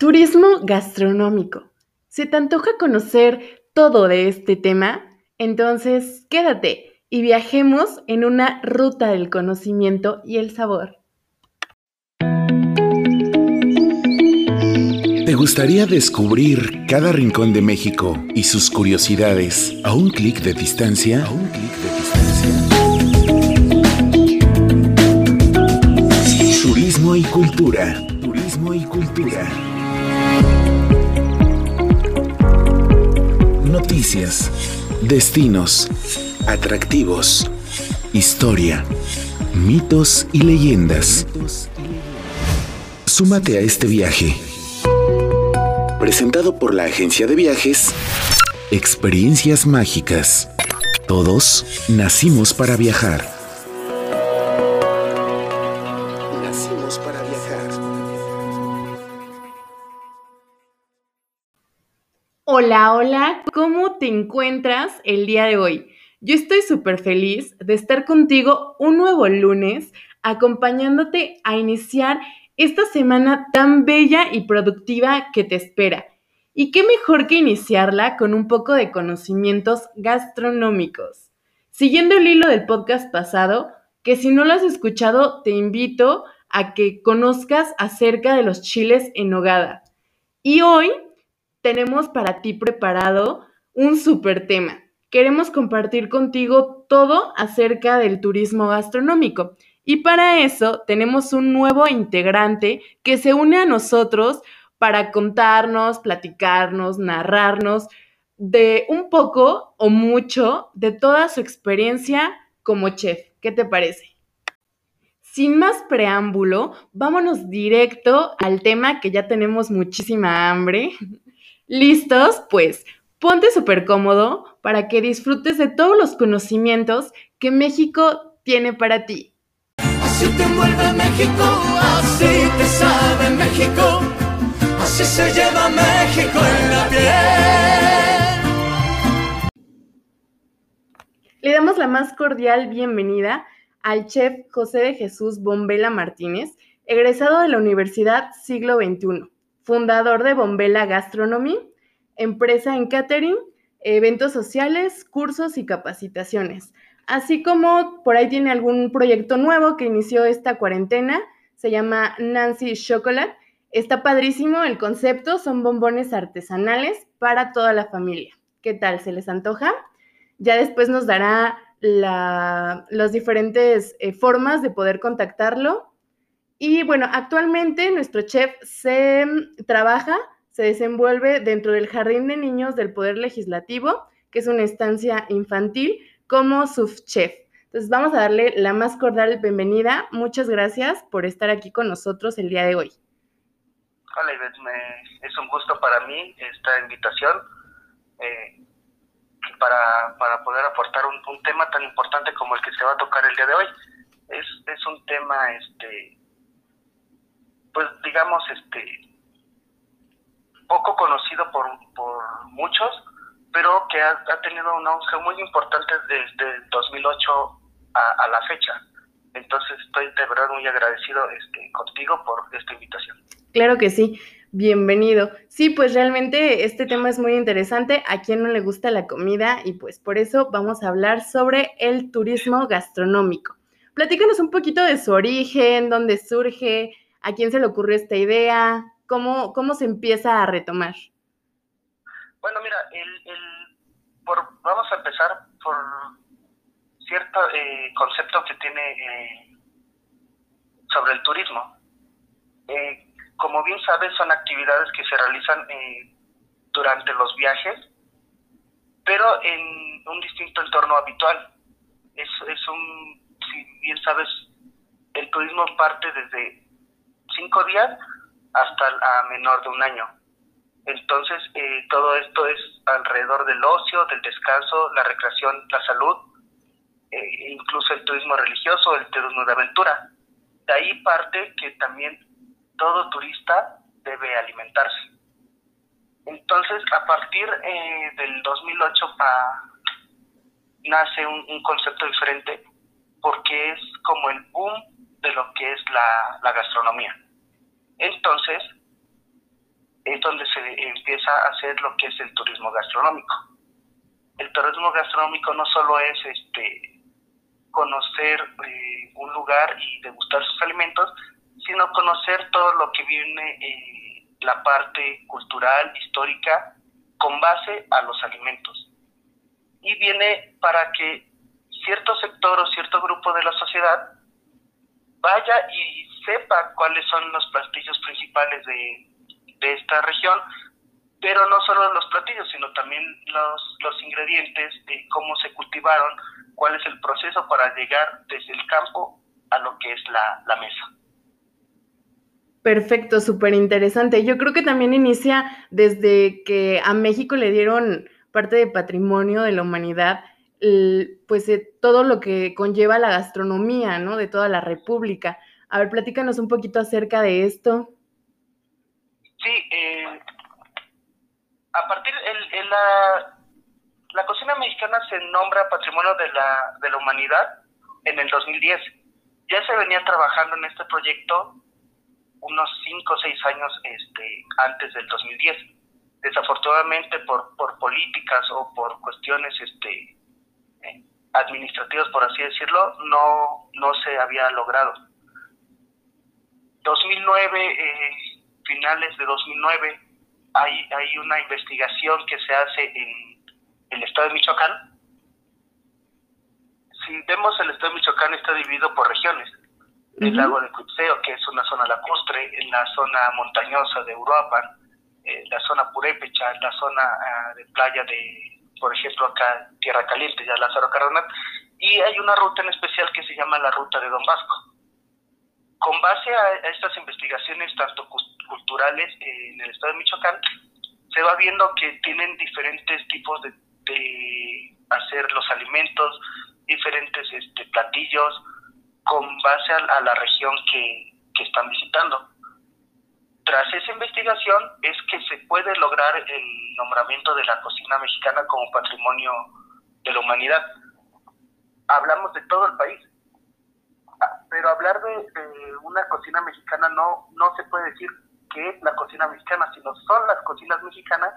Turismo gastronómico. ¿Se te antoja conocer todo de este tema? Entonces, quédate y viajemos en una ruta del conocimiento y el sabor. ¿Te gustaría descubrir cada rincón de México y sus curiosidades a un clic de distancia? Turismo y cultura. Turismo y cultura. Destinos, atractivos, historia, mitos y leyendas. Súmate a este viaje. Presentado por la agencia de viajes Experiencias Mágicas. Todos nacimos para viajar. Hola, hola, ¿cómo te encuentras el día de hoy? Yo estoy súper feliz de estar contigo un nuevo lunes, acompañándote a iniciar esta semana tan bella y productiva que te espera. Y qué mejor que iniciarla con un poco de conocimientos gastronómicos. Siguiendo el hilo del podcast pasado, que si no lo has escuchado, te invito a que conozcas acerca de los chiles en nogada. Y hoy tenemos para ti preparado un súper tema. Queremos compartir contigo todo acerca del turismo gastronómico. Y para eso tenemos un nuevo integrante que se une a nosotros para contarnos, platicarnos, narrarnos de un poco o mucho de toda su experiencia como chef. ¿Qué te parece? Sin más preámbulo, vámonos directo al tema que ya tenemos muchísima hambre. ¿Listos? Pues ponte súper cómodo para que disfrutes de todos los conocimientos que México tiene para ti. Así te envuelve México, así te sabe México, así se lleva México en la piel. Le damos la más cordial bienvenida al chef José de Jesús Bombela Martínez, egresado de la Universidad Siglo XXI fundador de Bombela Gastronomy, empresa en catering, eventos sociales, cursos y capacitaciones. Así como por ahí tiene algún proyecto nuevo que inició esta cuarentena, se llama Nancy Chocolate. Está padrísimo el concepto, son bombones artesanales para toda la familia. ¿Qué tal? ¿Se les antoja? Ya después nos dará las diferentes eh, formas de poder contactarlo y bueno, actualmente nuestro chef se trabaja, se desenvuelve dentro del Jardín de Niños del Poder Legislativo, que es una estancia infantil, como subchef. Entonces vamos a darle la más cordial bienvenida. Muchas gracias por estar aquí con nosotros el día de hoy. Hola Ivette, es un gusto para mí esta invitación eh, para, para, poder aportar un, un, tema tan importante como el que se va a tocar el día de hoy. Es, es un tema este, pues digamos, este, poco conocido por, por muchos, pero que ha, tenido un auge muy importante desde el 2008 a, la fecha. Entonces estoy de verdad muy agradecido este, contigo por esta invitación. Claro que sí, bienvenido. Sí, pues realmente este tema es muy interesante. A quien no le gusta la comida y pues por eso vamos a hablar sobre el turismo gastronómico. Platícanos un poquito de su origen, dónde surge, ¿A quién se le ocurrió esta idea? ¿Cómo, cómo se empieza a retomar? Bueno, mira, el, por, vamos a empezar por cierto eh, concepto que tiene eh, sobre el turismo. Eh, como bien sabes, son actividades que se realizan durante los viajes, pero en un distinto entorno habitual. Es un, si bien sabes, el turismo parte desde cinco días hasta a menor de un año. Entonces, eh, todo esto es alrededor del ocio, del descanso, la recreación, la salud, eh, incluso el turismo religioso, el turismo de aventura. De ahí parte que también todo turista debe alimentarse. Entonces, a partir eh, del 2008 nace un, un, concepto diferente porque es como el boom de lo que es la, la gastronomía. Entonces, es donde se empieza a hacer lo que es el turismo gastronómico. El turismo gastronómico no solo es este conocer eh, un lugar y degustar sus alimentos, sino conocer todo lo que viene eh, la parte cultural, histórica, con base a los alimentos. Y viene para que cierto sector o cierto grupo de la sociedad vaya y sepa cuáles son los platillos principales de, de esta región, pero no solo los platillos, sino también los, los ingredientes, de cómo se cultivaron, cuál es el proceso para llegar desde el campo a lo que es la, la mesa. Perfecto, súper interesante. Yo creo que también inicia desde que a México le dieron parte de patrimonio de la humanidad, pues eh, todo lo que conlleva la gastronomía, ¿no? De toda la República. A ver, platícanos un poquito acerca de esto. Sí, eh, a partir de la, la cocina mexicana se nombra Patrimonio de la, de la Humanidad en el 2010. Ya se venía trabajando en este proyecto unos 5 o 6 años este, antes del 2010. Desafortunadamente por, por políticas o por cuestiones este, administrativas, por así decirlo, no, no se había logrado. 2009, eh, finales de 2009, hay, hay una investigación que se hace en el estado de Michoacán. Si vemos el estado de Michoacán está dividido por regiones el lago de Cuitseo, que es una zona lacustre, en la zona montañosa de Uruapan, eh, la zona purépecha, la zona ah, de playa de, por ejemplo, acá Tierra Caliente, ya Lázaro Cárdenas, y hay una ruta en especial que se llama la ruta de Don Vasco. Con base a, estas investigaciones, tanto culturales en el estado de Michoacán, se va viendo que tienen diferentes tipos de, hacer los alimentos, diferentes este, platillos, con base a, la región que, están visitando. Tras esa investigación es que se puede lograr el nombramiento de la cocina mexicana como patrimonio de la humanidad. Hablamos de todo el país, ah, pero hablar de, una cocina mexicana no, no se puede decir que es la cocina mexicana, sino son las cocinas mexicanas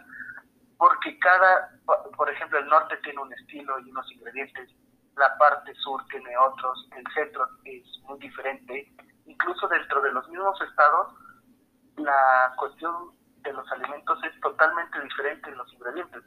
porque cada, por ejemplo, el norte tiene un estilo y unos ingredientes, la parte sur tiene otros, el centro es muy diferente, incluso dentro de los mismos estados, la cuestión de los alimentos es totalmente diferente en los ingredientes.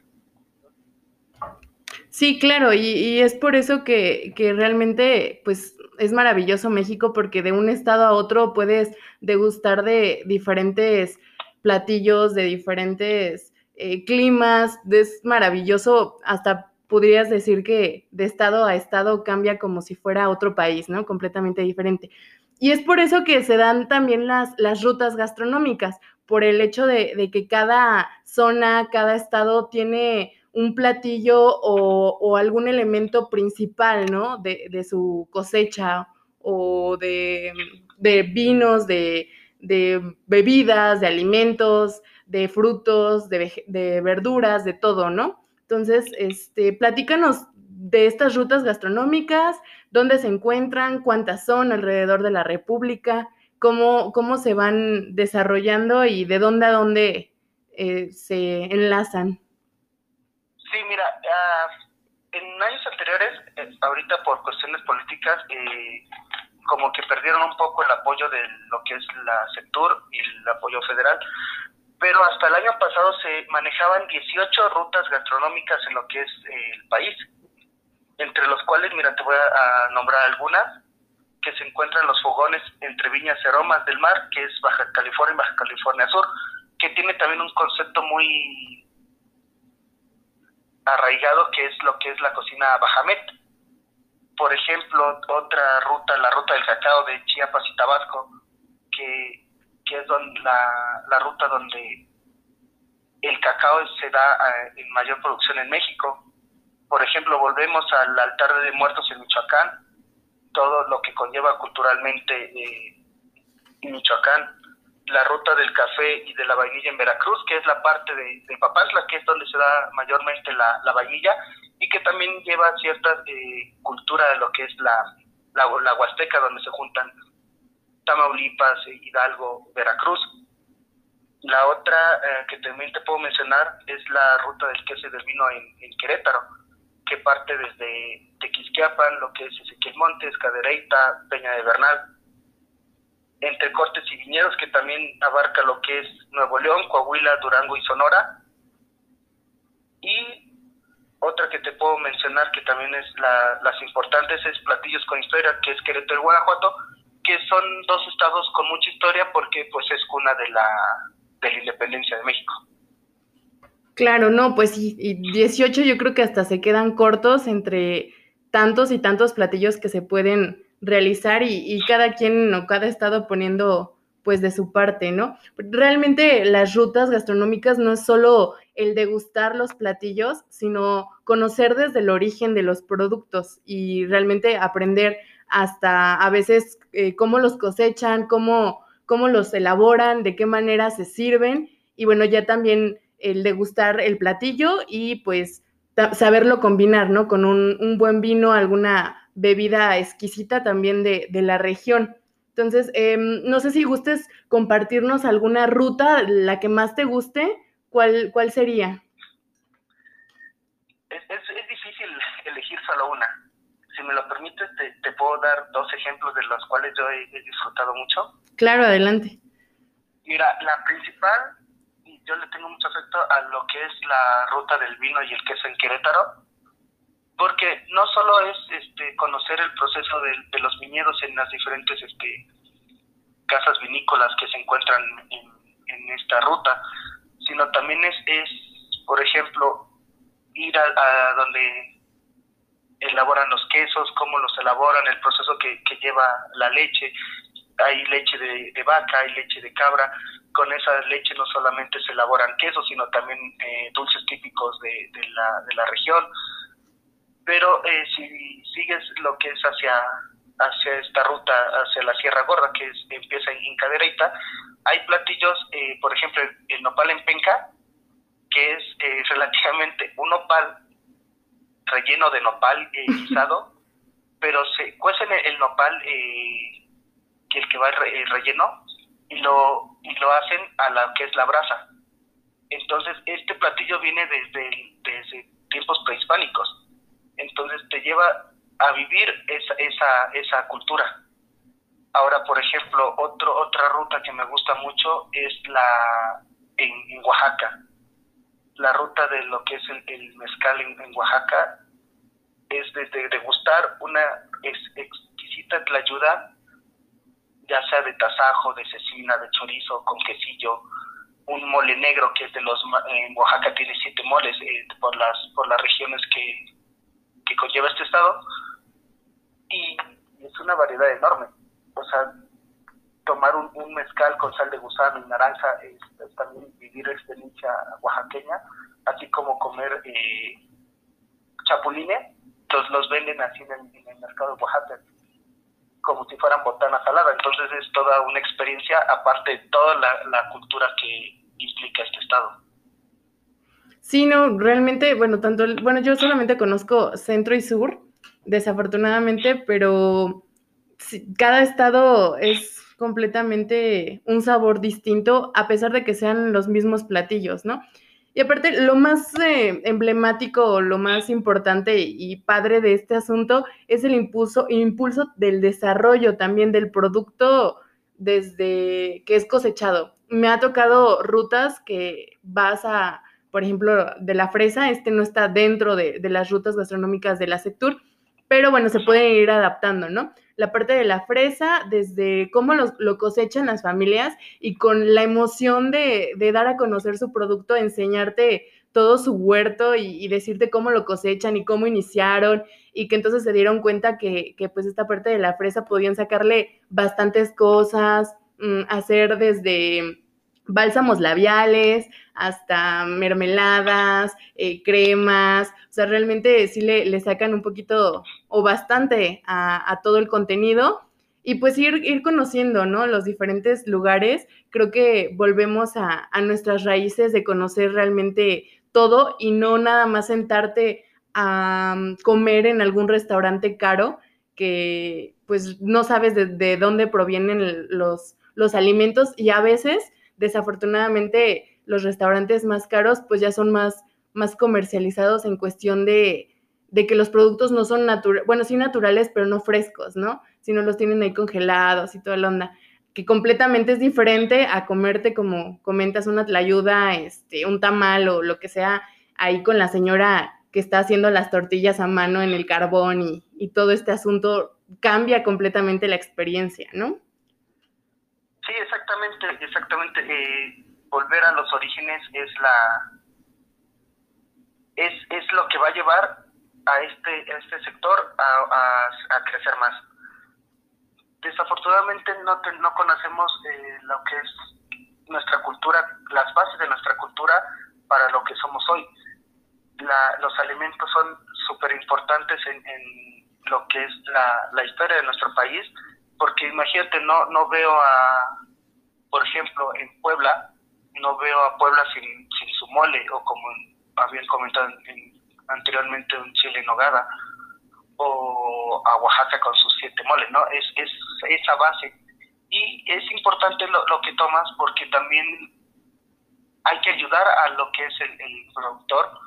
Sí, claro, y, es por eso que, que, realmente, pues, es maravilloso México, porque de un estado a otro puedes degustar de diferentes platillos, de diferentes eh, climas, es maravilloso hasta podrías decir que de estado a estado cambia como si fuera otro país, ¿no? Completamente diferente. Y es por eso que se dan también las, las rutas gastronómicas, por el hecho de, que cada zona, cada estado tiene un platillo o, algún elemento principal, ¿no? De, su cosecha o de, vinos, de, bebidas, de alimentos, de frutos, de verduras, de todo, ¿no? Entonces, este, platícanos de estas rutas gastronómicas, dónde se encuentran, cuántas son alrededor de la República, cómo, cómo se van desarrollando y de dónde a dónde eh, se enlazan. Sí, mira, ah, en años anteriores, eh, ahorita por cuestiones políticas, eh, como que perdieron un poco el apoyo de lo que es la sector y el apoyo federal, pero hasta el año pasado se manejaban 18 rutas gastronómicas en lo que es eh, el país, entre los cuales, mira, te voy a, nombrar algunas, que se encuentran los fogones entre Viñas y Aromas del Mar, que es Baja California y Baja California Sur, que tiene también un concepto muy arraigado que es lo que es la cocina Bajamet. Por ejemplo, otra ruta, la ruta del cacao de Chiapas y Tabasco, que que es donde la, la ruta donde el cacao se da eh, en mayor producción en México. Por ejemplo, volvemos al altar de muertos en Michoacán, todo lo que conlleva culturalmente eh, en Michoacán, la ruta del café y de la vainilla en Veracruz, que es la parte de, de Papazla, que es donde se da mayormente la, la vainilla, y que también lleva cierta eh, cultura de lo que es la, la, la Huasteca, donde se juntan Tamaulipas, Hidalgo, Veracruz. La otra eh, que también te puedo mencionar es la ruta del queso y del vino en, Querétaro, que parte desde Tequisquiapan, lo que es Ezequiel Montes, Cadereyta, Peña de Bernal, entre cortes y viñedos, que también abarca lo que es Nuevo León, Coahuila, Durango y Sonora. Y otra que te puedo mencionar que también es la, las importantes es Platillos con Historia, que es Querétaro y Guanajuato, que son dos estados con mucha historia porque pues es cuna de la, de la independencia de México. Claro, no, pues y, y 18 yo creo que hasta se quedan cortos entre tantos y tantos platillos que se pueden realizar y, y cada quien o cada estado poniendo pues de su parte, ¿no? Realmente las rutas gastronómicas no es solo el degustar los platillos, sino conocer desde el origen de los productos y realmente aprender hasta a veces eh, cómo los cosechan, cómo, cómo los elaboran, de qué manera se sirven y bueno, ya también el degustar el platillo y pues saberlo combinar, ¿no? Con un, un, buen vino, alguna bebida exquisita también de, de la región. Entonces, eh, no sé si gustes compartirnos alguna ruta, la que más te guste, ¿cuál, cuál sería? Es, es, difícil elegir solo una. Si me lo permites, te, te, puedo dar dos ejemplos de los cuales yo he, he disfrutado mucho. Claro, adelante. Mira, la principal, yo le tengo mucho afecto a lo que es la ruta del vino y el queso en Querétaro, porque no solo es este, conocer el proceso de, los viñedos en las diferentes este, casas vinícolas que se encuentran en, en, esta ruta, sino también es, es por ejemplo, ir a, a, donde elaboran los quesos, cómo los elaboran, el proceso que, que lleva la leche. Hay leche de, de, vaca, hay leche de cabra. Con esa leche no solamente se elaboran quesos, sino también eh, dulces típicos de, de, la, de la región pero eh, si sigues lo que es hacia hacia esta ruta, hacia la Sierra Gorda, que es, empieza en Cadereyta, hay platillos, eh, por ejemplo, el, nopal en penca, que es eh, relativamente un nopal relleno de nopal eh, guisado, pero se cuecen el, el nopal, eh, el que va re, relleno, y lo, y lo hacen a la que es la brasa. Entonces, este platillo viene desde, desde tiempos prehispánicos entonces te lleva a vivir esa, esa, esa cultura. Ahora, por ejemplo, otro, otra ruta que me gusta mucho es la en, en Oaxaca. La ruta de lo que es el, el mezcal en, en, Oaxaca es desde degustar una ex, exquisita tlayuda, ya sea de tasajo, de cecina, de chorizo, con quesillo, un mole negro que es de los en Oaxaca tiene siete moles eh, por las por las regiones que que conlleva este estado y es una variedad enorme. O sea, tomar un, mezcal con sal de gusano y naranja es, es también vivir experiencia oaxaqueña, así como comer eh, chapulines, los, los venden así en el, en el mercado de Oaxaca como si fueran botana salada, entonces es toda una experiencia aparte de toda la, la cultura que implica este estado. Sí, no, realmente, bueno, tanto, bueno, yo solamente conozco centro y sur, desafortunadamente, pero cada estado es completamente un sabor distinto, a pesar de que sean los mismos platillos, ¿no? Y aparte, lo más eh, emblemático, lo más importante y padre de este asunto es el impulso, impulso del desarrollo también del producto desde que es cosechado. Me ha tocado rutas que vas a por ejemplo, de la fresa, este no está dentro de, de las rutas gastronómicas de la Sectur, pero bueno, se pueden ir adaptando, ¿no? La parte de la fresa, desde cómo lo, lo cosechan las familias y con la emoción de, de, dar a conocer su producto, enseñarte todo su huerto y, y, decirte cómo lo cosechan y cómo iniciaron y que entonces se dieron cuenta que, que pues esta parte de la fresa podían sacarle bastantes cosas, mmm, hacer desde bálsamos labiales, hasta mermeladas, eh, cremas, o sea, realmente sí le, le, sacan un poquito o bastante a, a todo el contenido y pues ir, ir, conociendo, ¿no? Los diferentes lugares, creo que volvemos a, a, nuestras raíces de conocer realmente todo y no nada más sentarte a um, comer en algún restaurante caro que pues no sabes de, de dónde provienen los, los alimentos y a veces desafortunadamente los restaurantes más caros pues ya son más, más comercializados en cuestión de, de que los productos no son naturales, bueno, sí naturales, pero no frescos, ¿no? Sino los tienen ahí congelados y toda la onda, que completamente es diferente a comerte, como comentas, una tlayuda, este, un tamal o lo que sea, ahí con la señora que está haciendo las tortillas a mano en el carbón y, y todo este asunto cambia completamente la experiencia, ¿no? Sí, exactamente, exactamente. Eh, volver a los orígenes es la es, es lo que va a llevar a este, a este sector a, a, crecer más. Desafortunadamente no, no conocemos eh, lo que es nuestra cultura, las bases de nuestra cultura para lo que somos hoy. La, los alimentos son súper importantes en, en, lo que es la, la historia de nuestro país, porque imagínate, no, no veo a, por ejemplo, en Puebla, no veo a Puebla sin, sin su mole, o como habían comentado en, anteriormente un chile en nogada o a Oaxaca con sus siete moles, ¿no? Es, es esa base. Y es importante lo, lo, que tomas porque también hay que ayudar a lo que es el productor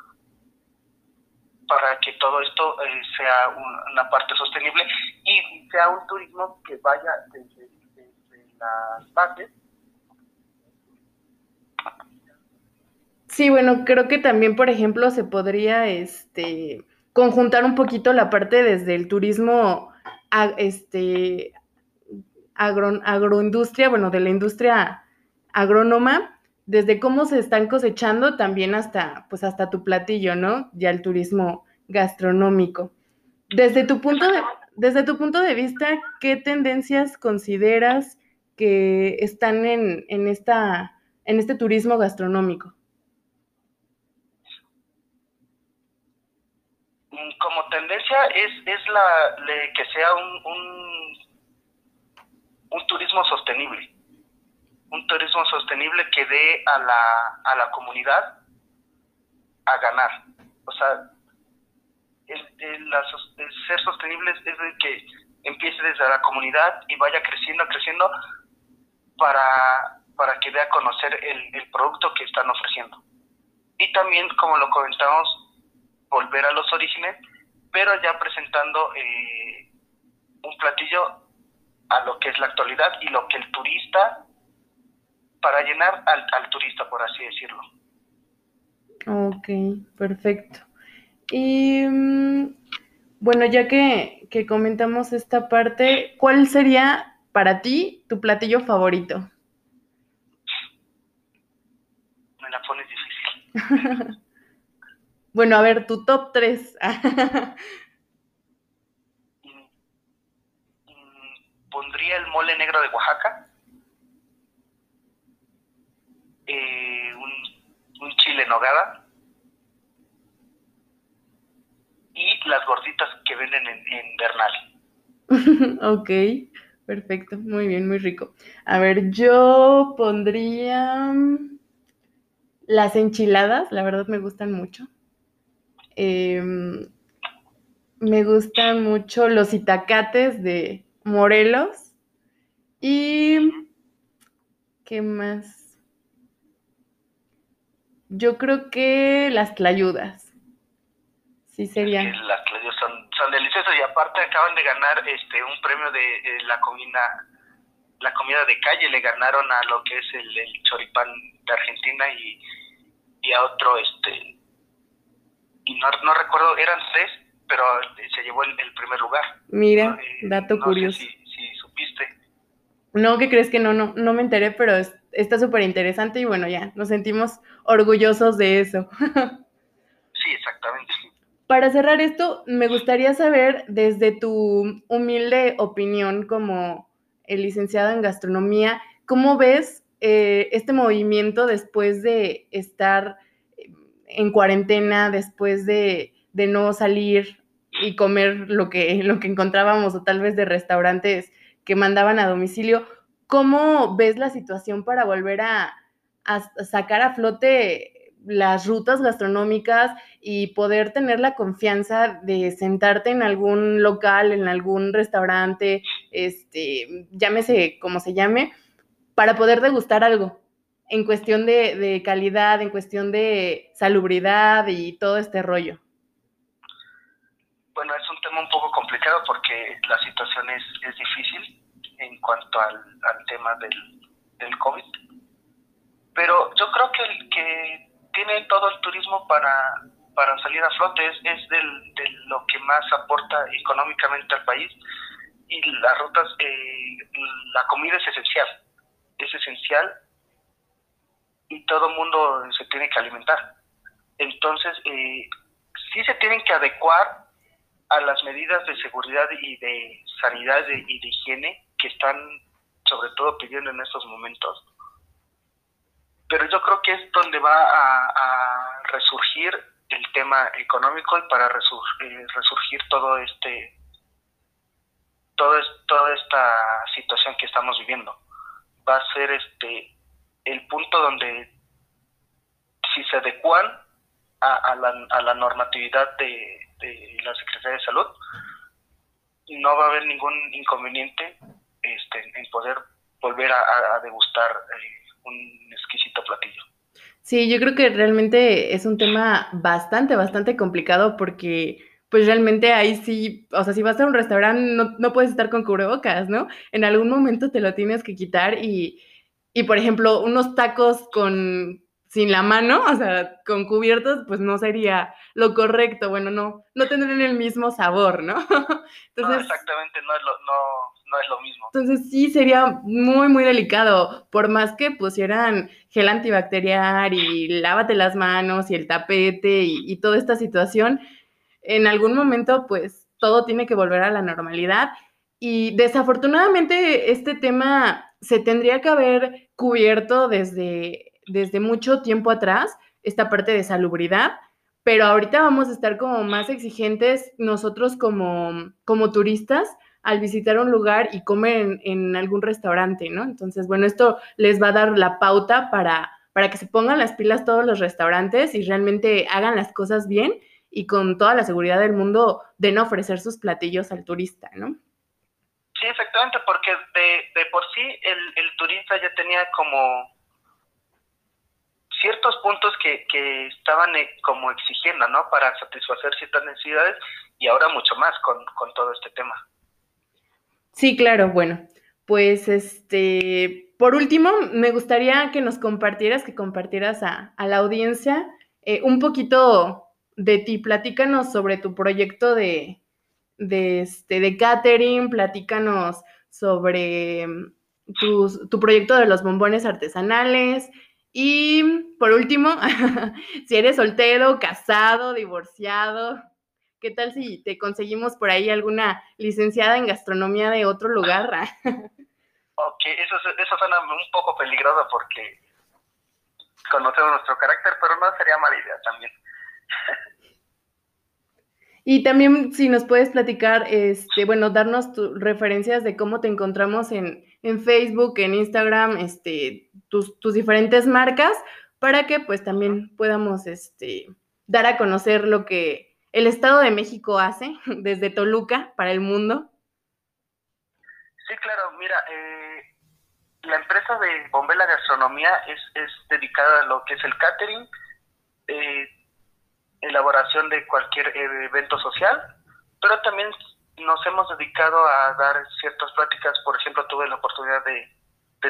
para que todo esto eh, sea una parte sostenible y sea un turismo que vaya desde, desde las bases. Sí, bueno, creo que también, por ejemplo, se podría este, conjuntar un poquito la parte desde el turismo este, agro, agroindustria, bueno, de la industria agrónoma, desde cómo se están cosechando también hasta, pues hasta tu platillo, ¿no? Ya el turismo gastronómico. Desde tu punto de, desde tu punto de vista, ¿qué tendencias consideras que están en, en, esta, en este turismo gastronómico? como tendencia es, es la que sea un, un, turismo sostenible, un turismo sostenible que dé a la, a la comunidad a ganar. O sea, el, el, ser sostenible es el que empiece desde la comunidad y vaya creciendo, creciendo para, para que dé a conocer el, el producto que están ofreciendo. Y también, como lo comentamos, volver a los orígenes, pero ya presentando eh, un platillo a lo que es la actualidad y lo que el turista, para llenar al, al turista, por así decirlo. Ok, perfecto. Y mm, bueno, ya que, que comentamos esta parte, ¿cuál sería para ti tu platillo favorito? Me la pones difícil. Bueno, a ver, tu top 3. Pondría el mole negro de Oaxaca. Eh, un, un, chile nogada. Y las gorditas que venden en, en Bernal. ok, perfecto, muy bien, muy rico. A ver, yo pondría las enchiladas, la verdad me gustan mucho. Eh, me gustan mucho los itacates de Morelos. Y. ¿Qué más? Yo creo que las tlayudas. Sí, serían. las tlayudas son, son deliciosas y aparte acaban de ganar este un premio de eh, la comida la comida de calle le ganaron a lo que es el, el choripán de Argentina y, y a otro este no, recuerdo, eran tres, pero se llevó el, primer lugar. Mira, eh, dato curioso. si. No, que crees que no, no, no me enteré, pero está súper interesante y bueno, ya, nos sentimos orgullosos de eso. sí, exactamente. Para cerrar esto, me gustaría saber desde tu humilde opinión como el licenciado en gastronomía, ¿cómo ves eh, este movimiento después de estar en cuarentena, después de, de no salir y comer lo que, lo que encontrábamos o tal vez de restaurantes que mandaban a domicilio, ¿cómo ves la situación para volver a, sacar a flote las rutas gastronómicas y poder tener la confianza de sentarte en algún local, en algún restaurante, este, llámese como se llame, para poder degustar algo? en cuestión de, calidad, en cuestión de salubridad y todo este rollo? Bueno, es un tema un poco complicado porque la situación es difícil en cuanto al, al tema del, del COVID. Pero yo creo que, que tiene todo el turismo para, para salir a flote, es, es del, de lo que más aporta económicamente al país. Y las rutas, eh, la comida es esencial, es esencial y todo el mundo se tiene que alimentar. Entonces, eh, sí se tienen que adecuar a las medidas de seguridad y de sanidad y de higiene que están sobre todo pidiendo en estos momentos. Pero yo creo que es donde va a, resurgir el tema económico y para eh, resurgir todo este todo toda esta situación que estamos viviendo va a ser este el punto donde si se adecuan a, la, a la, normatividad de, la Secretaría de Salud, no va a haber ningún inconveniente este, en poder volver a, degustar eh, un exquisito platillo. Sí, yo creo que realmente es un tema bastante, bastante complicado porque pues realmente ahí sí, o sea, si vas a un restaurante no, no puedes estar con cubrebocas, ¿no? En algún momento te lo tienes que quitar y, y por ejemplo, unos tacos con sin la mano, o sea, con cubiertos, pues no sería lo correcto, bueno, no, no tendrían el mismo sabor, ¿no? Entonces, exactamente, no lo, no, es lo mismo. Entonces sí sería muy, muy delicado, por más que pusieran gel antibacterial y lávate las manos y el tapete y, y toda esta situación, en algún momento pues todo tiene que volver a la normalidad y desafortunadamente este tema se tendría que haber cubierto desde desde mucho tiempo atrás esta parte de salubridad, pero ahorita vamos a estar como más exigentes nosotros como, como turistas al visitar un lugar y comer en, algún restaurante, ¿no? Entonces, bueno, esto les va a dar la pauta para, para que se pongan las pilas todos los restaurantes y realmente hagan las cosas bien y con toda la seguridad del mundo de no ofrecer sus platillos al turista, ¿no? Sí, exactamente, porque de, de por sí el, el turista ya tenía como ciertos puntos que, que estaban eh, como exigiendo, ¿no? Para satisfacer ciertas necesidades y ahora mucho más con, con todo este tema. Sí, claro, bueno, pues este, por último, me gustaría que nos compartieras, que compartieras a, a la audiencia eh, un poquito de ti. Platícanos sobre tu proyecto de, de, este, de platícanos sobre mm, tu, tu proyecto de los bombones artesanales, y por último, si eres soltero, casado, divorciado, ¿qué tal si te conseguimos por ahí alguna licenciada en gastronomía de otro lugar? ok, eso, eso suena un poco peligroso porque conocemos nuestro carácter, pero no sería mala idea también. Y también si nos puedes platicar, este, bueno, darnos tus referencias de cómo te encontramos en, en Facebook, en Instagram, este, tus, tus, diferentes marcas, para que pues también podamos este, dar a conocer lo que el Estado de México hace desde Toluca para el mundo. Sí, claro, mira, eh, la empresa de Bombela Gastronomía es, es dedicada a lo que es el catering, eh, elaboración de cualquier eh, evento social, pero también nos hemos dedicado a dar ciertas pláticas. Por ejemplo, tuve la oportunidad de,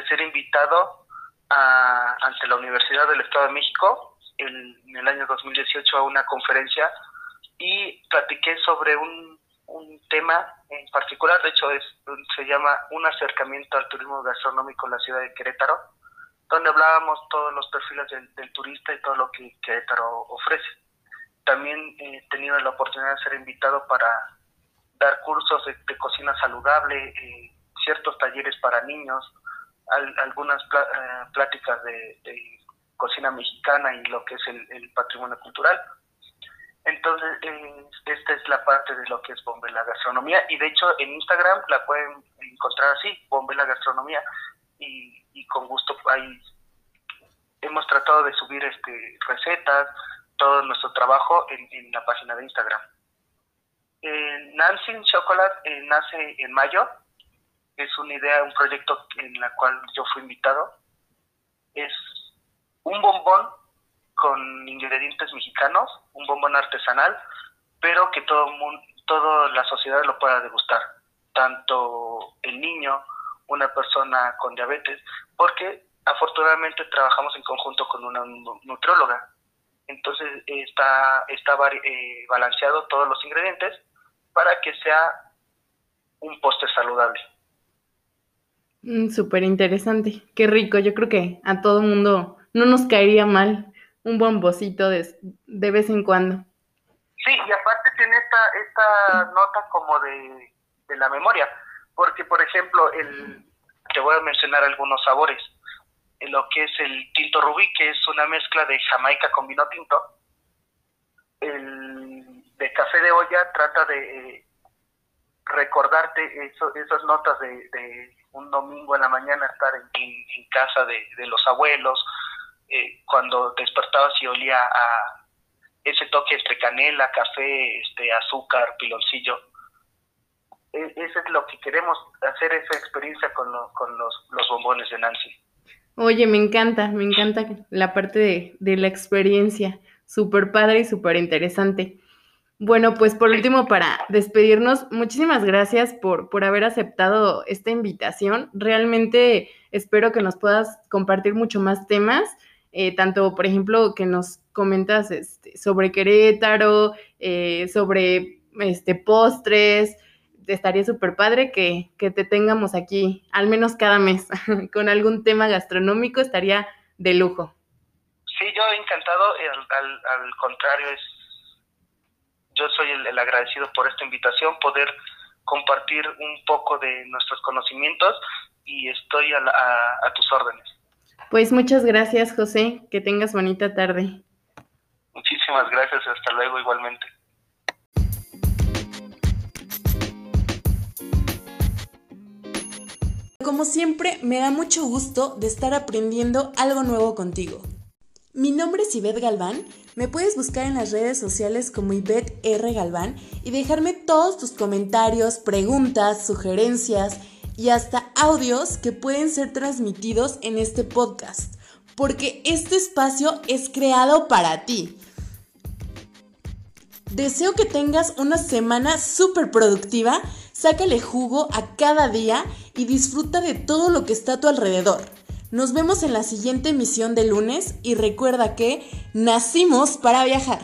ser invitado a, ante la Universidad del Estado de México en, el año 2018 a una conferencia y platiqué sobre un, un tema en particular, de hecho es, se llama Un acercamiento al turismo gastronómico en la ciudad de Querétaro, donde hablábamos todos los perfiles del turista y todo lo que Querétaro ofrece también he tenido la oportunidad de ser invitado para dar cursos de, cocina saludable, eh, ciertos talleres para niños, algunas eh, pláticas de, cocina mexicana y lo que es el, patrimonio cultural. Entonces, esta es la parte de lo que es Bombela Gastronomía y de hecho en Instagram la pueden encontrar así, Bombela Gastronomía y, y con gusto ahí hemos tratado de subir este recetas, todo nuestro trabajo en, la página de Instagram. Eh, Nancy Chocolate nace en mayo. Es una idea, un proyecto en la cual yo fui invitado. Es un bombón con ingredientes mexicanos, un bombón artesanal, pero que todo mundo, toda la sociedad lo pueda degustar, tanto el niño, una persona con diabetes, porque afortunadamente trabajamos en conjunto con una nutrióloga. Entonces está, está eh, balanceado todos los ingredientes para que sea un postre saludable. Mm, Súper interesante, qué rico. Yo creo que a todo mundo no nos caería mal un bombocito de, de vez en cuando. Sí, y aparte tiene esta, esta nota como de, de la memoria, porque por ejemplo, el, te voy a mencionar algunos sabores. Lo que es el tinto rubí, que es una mezcla de Jamaica con vino tinto. El de café de olla trata de recordarte eso, esas notas de, un domingo en la mañana estar en, casa de, los abuelos, eh, cuando despertabas y olía a ese toque entre canela, café, este azúcar, piloncillo. E, eso es lo que queremos, hacer esa experiencia con, con los, los, bombones de Nancy. Oye, me encanta, me encanta la parte de, de la experiencia, súper padre y súper interesante. Bueno, pues por último, para despedirnos, muchísimas gracias por, por haber aceptado esta invitación. Realmente espero que nos puedas compartir mucho más temas, eh, tanto, por ejemplo, que nos comentas este, sobre Querétaro, eh, sobre este, postres. Estaría súper padre que, que te tengamos aquí, al menos cada mes, con algún tema gastronómico, estaría de lujo. Sí, yo encantado, al, al contrario, es yo soy el, agradecido por esta invitación, poder compartir un poco de nuestros conocimientos y estoy a, tus órdenes. Pues muchas gracias, José. Que tengas bonita tarde. Muchísimas gracias. Hasta luego igualmente. Como siempre, me da mucho gusto de estar aprendiendo algo nuevo contigo. Mi nombre es Ivette Galván me puedes buscar en las redes sociales como Ivette R. Galván y dejarme todos tus comentarios, preguntas, sugerencias y hasta audios que pueden ser transmitidos en este podcast, porque este espacio es creado para ti. Deseo que tengas una semana súper productiva, sácale jugo a cada día y disfruta de todo lo que está a tu alrededor. Nos vemos en la siguiente emisión de lunes y recuerda que nacimos para viajar.